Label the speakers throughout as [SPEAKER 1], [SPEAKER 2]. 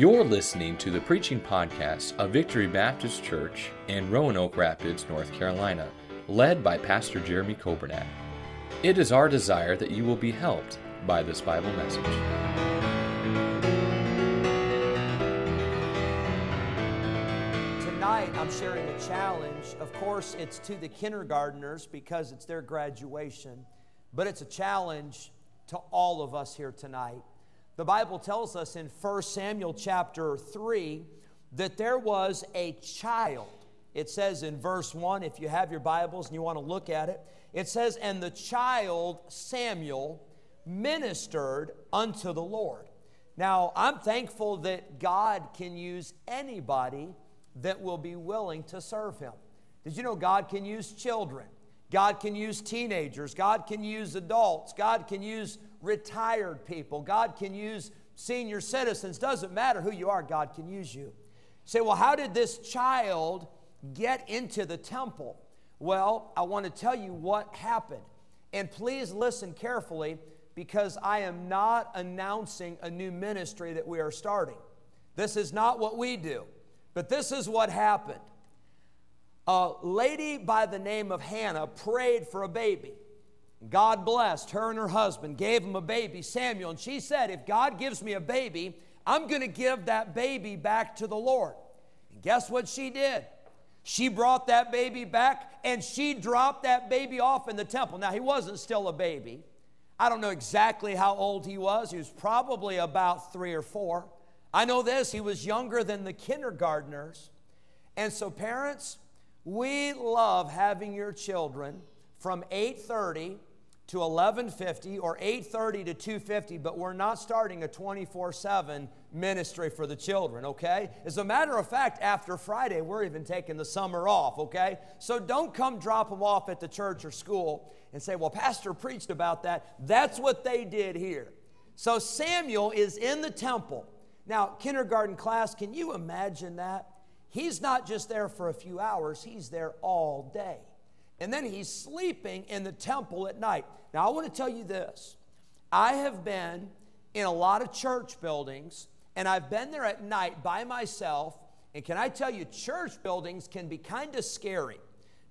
[SPEAKER 1] You're listening to the preaching podcast of Victory Baptist Church in Roanoke Rapids, North Carolina, led by Pastor Jeremy Coburnack. It is our desire that you will be helped by this Bible message.
[SPEAKER 2] Tonight, I'm sharing a challenge. Of course, it's to the kindergarteners because it's their graduation, but it's a challenge to all of us here tonight. The Bible tells us in 1 Samuel chapter 3 that there was a child. It says in verse 1, if you have your Bibles and you want to look at it, it says, And the child Samuel ministered unto the Lord. Now, I'm thankful that God can use anybody that will be willing to serve Him. Did you know God can use children? God can use teenagers. God can use adults. God can use retired people. God can use senior citizens. Doesn't matter who you are, God can use you. you say, well, how did this child get into the temple? Well, I want to tell you what happened. And please listen carefully because I am not announcing a new ministry that we are starting. This is not what we do, but this is what happened. A lady by the name of Hannah prayed for a baby. God blessed her and her husband, gave him a baby, Samuel, and she said, If God gives me a baby, I'm going to give that baby back to the Lord. And guess what she did? She brought that baby back and she dropped that baby off in the temple. Now, he wasn't still a baby. I don't know exactly how old he was. He was probably about three or four. I know this, he was younger than the kindergartners. And so, parents, we love having your children from 8:30 to 1150 or 830 to 250 but we're not starting a 24-7 ministry for the children okay? As a matter of fact after friday we're even taking the summer off okay? So don't come drop them off at the church or school and say well pastor preached about that. That's what they did here. So samuel is in the temple. Now kindergarten class can you imagine that he's not just there for a few hours he's there all day and then he's sleeping in the temple at night. Now, I want to tell you this I have been in a lot of church buildings, and I've been there at night by myself. And can I tell you, church buildings can be kind of scary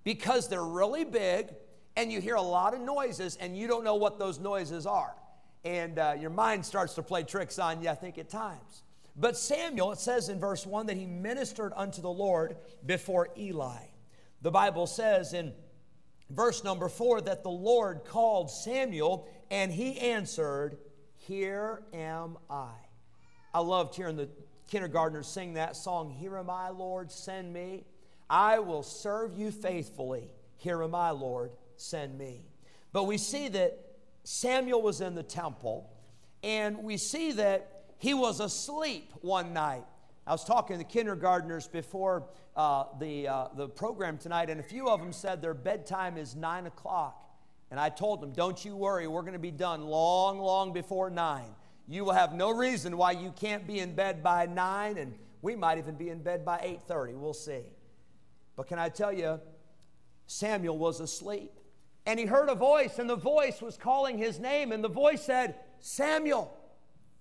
[SPEAKER 2] because they're really big and you hear a lot of noises and you don't know what those noises are. And uh, your mind starts to play tricks on you, I think, at times. But Samuel, it says in verse 1 that he ministered unto the Lord before Eli. The Bible says in verse number four that the Lord called Samuel and he answered, Here am I. I loved hearing the kindergartners sing that song, Here am I, Lord, send me. I will serve you faithfully. Here am I, Lord, send me. But we see that Samuel was in the temple, and we see that he was asleep one night. I was talking to kindergartners before uh, the, uh, the program tonight, and a few of them said their bedtime is 9 o'clock. And I told them, don't you worry, we're going to be done long, long before 9. You will have no reason why you can't be in bed by 9, and we might even be in bed by 8.30. We'll see. But can I tell you, Samuel was asleep. And he heard a voice, and the voice was calling his name, and the voice said, Samuel,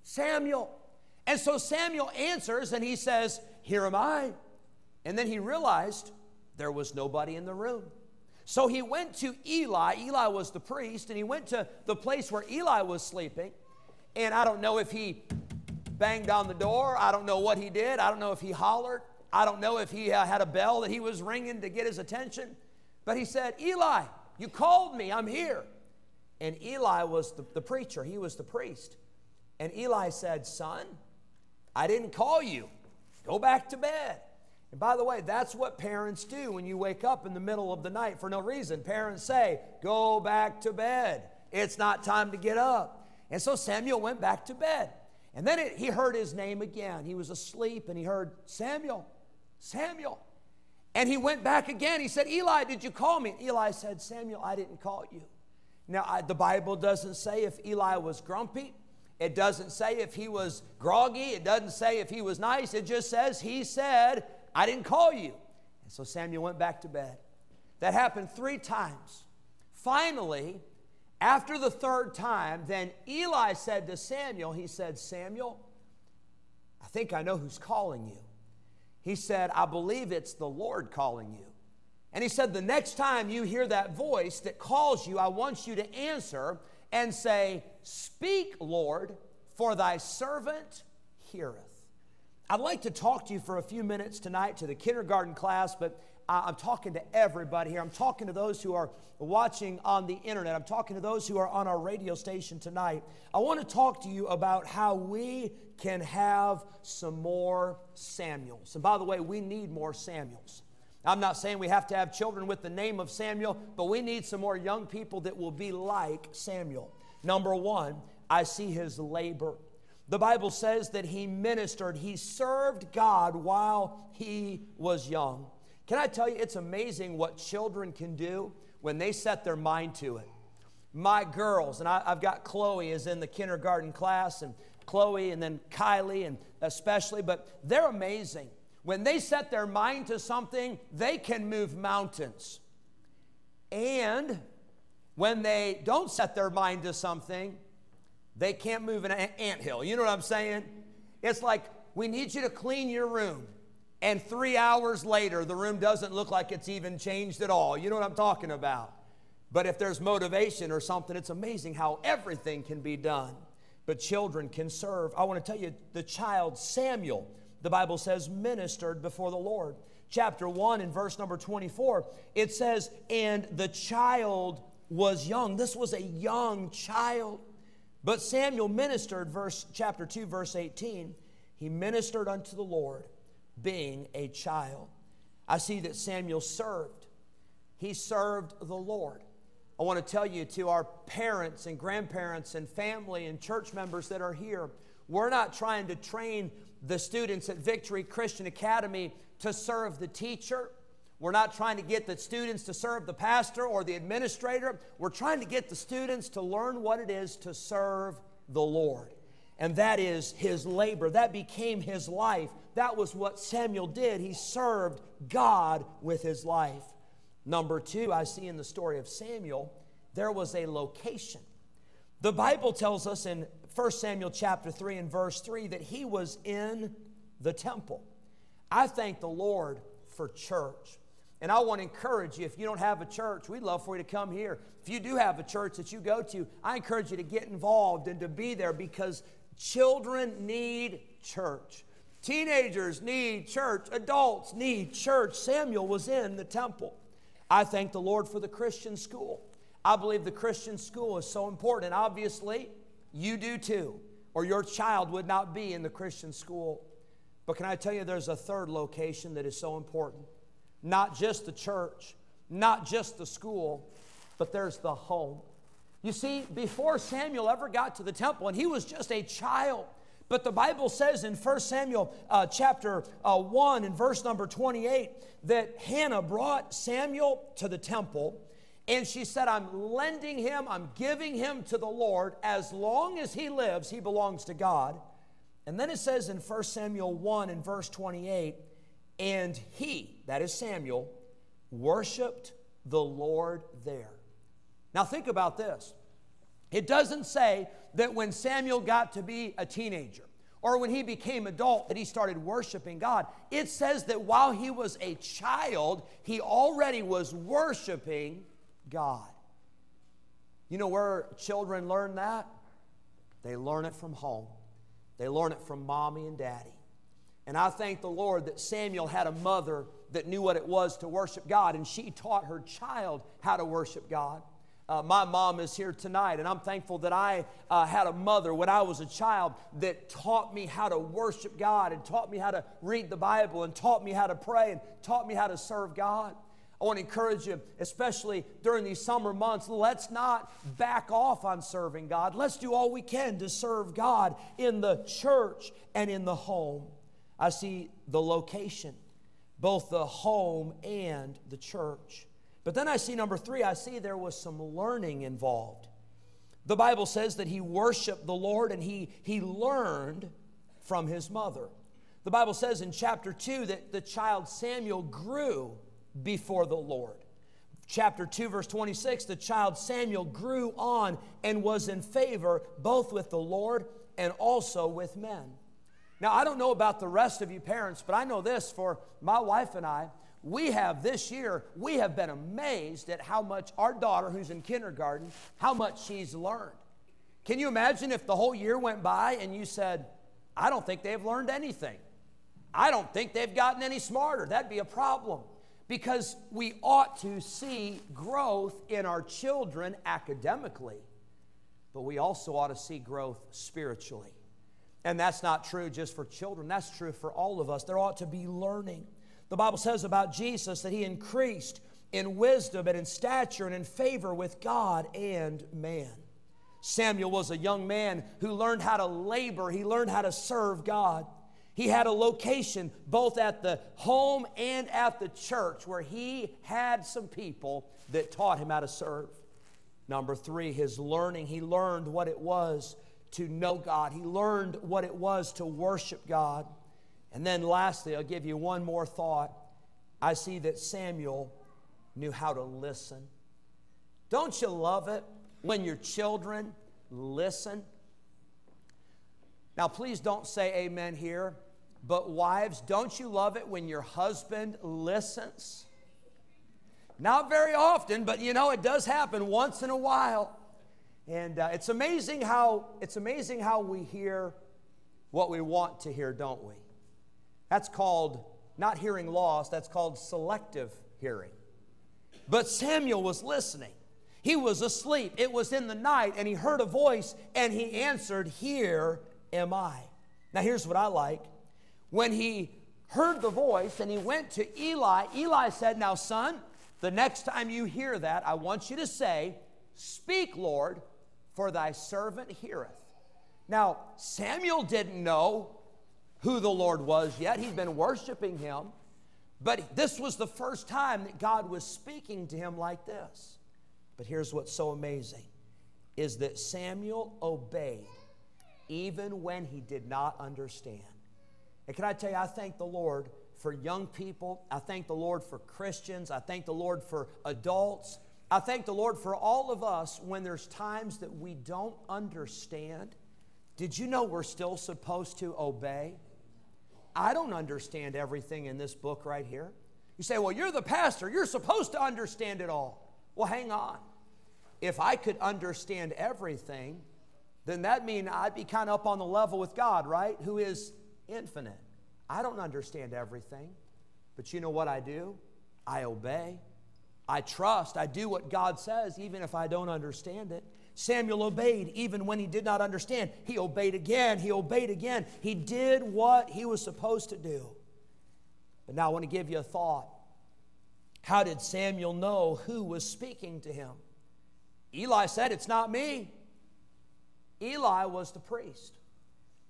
[SPEAKER 2] Samuel. And so Samuel answers and he says, Here am I. And then he realized there was nobody in the room. So he went to Eli. Eli was the priest, and he went to the place where Eli was sleeping. And I don't know if he banged on the door. I don't know what he did. I don't know if he hollered. I don't know if he uh, had a bell that he was ringing to get his attention. But he said, Eli, you called me. I'm here. And Eli was the, the preacher, he was the priest. And Eli said, Son, I didn't call you. Go back to bed. And by the way, that's what parents do when you wake up in the middle of the night for no reason. Parents say, Go back to bed. It's not time to get up. And so Samuel went back to bed. And then it, he heard his name again. He was asleep and he heard, Samuel, Samuel. And he went back again. He said, Eli, did you call me? Eli said, Samuel, I didn't call you. Now, I, the Bible doesn't say if Eli was grumpy it doesn't say if he was groggy. It doesn't say if he was nice. It just says he said, I didn't call you. And so Samuel went back to bed. That happened three times. Finally, after the third time, then Eli said to Samuel, He said, Samuel, I think I know who's calling you. He said, I believe it's the Lord calling you. And he said, The next time you hear that voice that calls you, I want you to answer and say, Speak, Lord, for thy servant heareth. I'd like to talk to you for a few minutes tonight to the kindergarten class, but I'm talking to everybody here. I'm talking to those who are watching on the internet. I'm talking to those who are on our radio station tonight. I want to talk to you about how we can have some more Samuels. And by the way, we need more Samuels. I'm not saying we have to have children with the name of Samuel, but we need some more young people that will be like Samuel. Number one, I see his labor. The Bible says that he ministered, he served God while he was young. Can I tell you, it's amazing what children can do when they set their mind to it. My girls, and I, have got Chloe is in the kindergarten class, and Chloe, and then Kylie, and especially, but they're amazing. When they set their mind to something, they can move mountains. And when they don't set their mind to something, they can't move an ant hill. You know what I'm saying? It's like we need you to clean your room. And three hours later, the room doesn't look like it's even changed at all. You know what I'm talking about? But if there's motivation or something, it's amazing how everything can be done. But children can serve. I want to tell you the child Samuel, the Bible says, ministered before the Lord. Chapter 1 and verse number 24, it says, And the child was young. This was a young child. But Samuel ministered, verse chapter 2, verse 18, he ministered unto the Lord, being a child. I see that Samuel served. He served the Lord. I want to tell you to our parents and grandparents and family and church members that are here, we're not trying to train the students at Victory Christian Academy to serve the teacher. We're not trying to get the students to serve the pastor or the administrator. We're trying to get the students to learn what it is to serve the Lord. And that is his labor. That became his life. That was what Samuel did. He served God with his life. Number two, I see in the story of Samuel, there was a location. The Bible tells us in 1 Samuel chapter 3 and verse 3 that he was in the temple. I thank the Lord for church. And I want to encourage you if you don't have a church, we'd love for you to come here. If you do have a church that you go to, I encourage you to get involved and to be there because children need church. Teenagers need church. Adults need church. Samuel was in the temple. I thank the Lord for the Christian school. I believe the Christian school is so important. And obviously, you do too, or your child would not be in the Christian school. But can I tell you, there's a third location that is so important not just the church, not just the school, but there's the home. You see, before Samuel ever got to the temple, and he was just a child, but the Bible says in 1 Samuel uh, chapter uh, 1 and verse number 28 that Hannah brought Samuel to the temple and she said, I'm lending him, I'm giving him to the Lord. As long as he lives, he belongs to God. And then it says in 1 Samuel 1 and verse 28 and he, that is Samuel, worshiped the Lord there. Now think about this. It doesn't say that when Samuel got to be a teenager or when he became adult that he started worshiping God. It says that while he was a child, he already was worshiping God. You know where children learn that? They learn it from home. They learn it from mommy and daddy. And I thank the Lord that Samuel had a mother that knew what it was to worship God, and she taught her child how to worship God. Uh, my mom is here tonight, and I'm thankful that I uh, had a mother when I was a child that taught me how to worship God and taught me how to read the Bible and taught me how to pray and taught me how to serve God. I want to encourage you, especially during these summer months, let's not back off on serving God. Let's do all we can to serve God in the church and in the home. I see the location, both the home and the church. But then I see number three, I see there was some learning involved. The Bible says that he worshiped the Lord and he, he learned from his mother. The Bible says in chapter 2 that the child Samuel grew before the Lord. Chapter 2, verse 26, the child Samuel grew on and was in favor both with the Lord and also with men. Now, I don't know about the rest of you parents, but I know this for my wife and I. We have this year, we have been amazed at how much our daughter, who's in kindergarten, how much she's learned. Can you imagine if the whole year went by and you said, I don't think they've learned anything? I don't think they've gotten any smarter. That'd be a problem because we ought to see growth in our children academically, but we also ought to see growth spiritually. And that's not true just for children, that's true for all of us. There ought to be learning. The Bible says about Jesus that he increased in wisdom and in stature and in favor with God and man. Samuel was a young man who learned how to labor, he learned how to serve God. He had a location both at the home and at the church where he had some people that taught him how to serve. Number three, his learning. He learned what it was to know God, he learned what it was to worship God. And then lastly, I'll give you one more thought. I see that Samuel knew how to listen. Don't you love it when your children listen? Now, please don't say amen here. But, wives, don't you love it when your husband listens? Not very often, but you know, it does happen once in a while. And uh, it's amazing how it's amazing how we hear what we want to hear, don't we? That's called not hearing loss, that's called selective hearing. But Samuel was listening. He was asleep. It was in the night, and he heard a voice, and he answered, Here am I. Now, here's what I like when he heard the voice and he went to Eli, Eli said, Now, son, the next time you hear that, I want you to say, Speak, Lord, for thy servant heareth. Now, Samuel didn't know who the Lord was yet. He'd been worshiping him. But this was the first time that God was speaking to him like this. But here's what's so amazing is that Samuel obeyed even when he did not understand. And can I tell you, I thank the Lord for young people. I thank the Lord for Christians. I thank the Lord for adults. I thank the Lord for all of us when there's times that we don't understand. Did you know we're still supposed to obey? I don't understand everything in this book right here. You say, well, you're the pastor. You're supposed to understand it all. Well, hang on. If I could understand everything, then that mean I'd be kind of up on the level with God, right? Who is infinite. I don't understand everything, but you know what I do? I obey. I trust. I do what God says, even if I don't understand it. Samuel obeyed even when he did not understand. He obeyed again. He obeyed again. He did what he was supposed to do. But now I want to give you a thought. How did Samuel know who was speaking to him? Eli said, It's not me. Eli was the priest.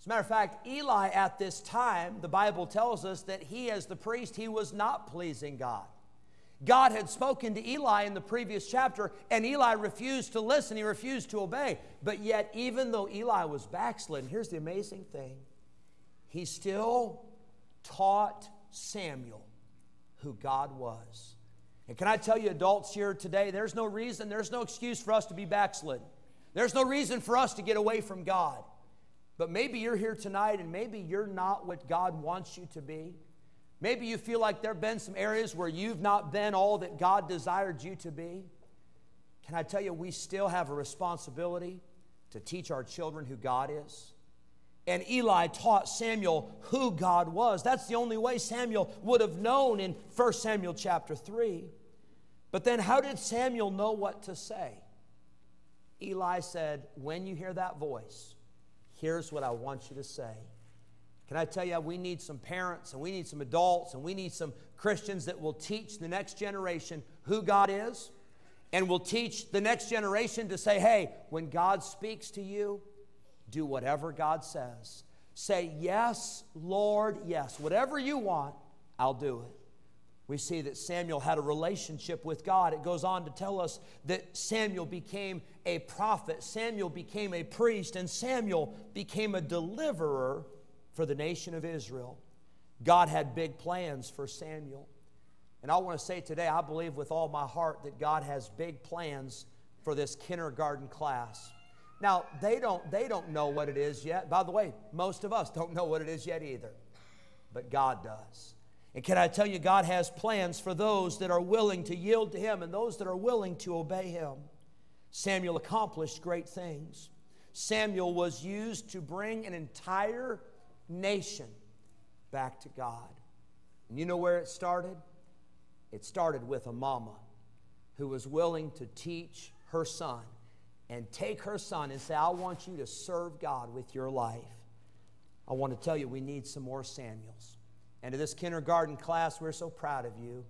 [SPEAKER 2] Matter of fact, Eli at this time, the Bible tells us that he, as the priest, he was not pleasing God. God had spoken to Eli in the previous chapter, and Eli refused to listen. He refused to obey. But yet, even though Eli was backslidden, here's the amazing thing he still taught Samuel who God was. And can I tell you, adults here today, there's no reason, there's no excuse for us to be backslidden. There's no reason for us to get away from God. But maybe you're here tonight and maybe you're not what God wants you to be. Maybe you feel like there have been some areas where you've not been all that God desired you to be. Can I tell you, we still have a responsibility to teach our children who God is. And Eli taught Samuel who God was. That's the only way Samuel would have known in 1 Samuel chapter 3. But then, how did Samuel know what to say? Eli said, When you hear that voice, here's what I want you to say. Can I tell you, we need some parents and we need some adults and we need some Christians that will teach the next generation who God is and will teach the next generation to say, hey, when God speaks to you, do whatever God says. Say, yes, Lord, yes. Whatever you want, I'll do it we see that Samuel had a relationship with God. It goes on to tell us that Samuel became a prophet, Samuel became a priest, and Samuel became a deliverer for the nation of Israel. God had big plans for Samuel. And I want to say today, I believe with all my heart that God has big plans for this kindergarten class. Now, they don't, they don't know what it is yet. By the way, most of us don't know what it is yet either. But God does. And can I tell you, God has plans for those that are willing to yield to Him and those that are willing to obey Him. Samuel accomplished great things. Samuel was used to bring an entire nation back to God. And you know where it started? It started with a mama who was willing to teach her son and take her son and say, I want you to serve God with your life. I want to tell you, we need some more Samuels. And to this kindergarten class, we're so proud of you.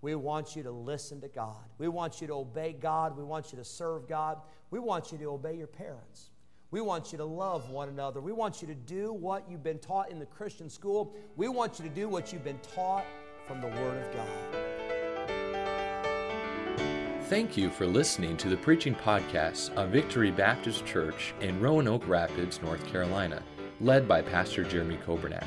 [SPEAKER 2] We want you to listen to God. We want you to obey God. We want you to serve God. We want you to obey your parents. We want you to love one another. We want you to do what you've been taught in the Christian school. We want you to do what you've been taught from the Word of God.
[SPEAKER 1] Thank you for listening to the preaching podcast of Victory Baptist Church in Roanoke Rapids, North Carolina, led by Pastor Jeremy Coburnett.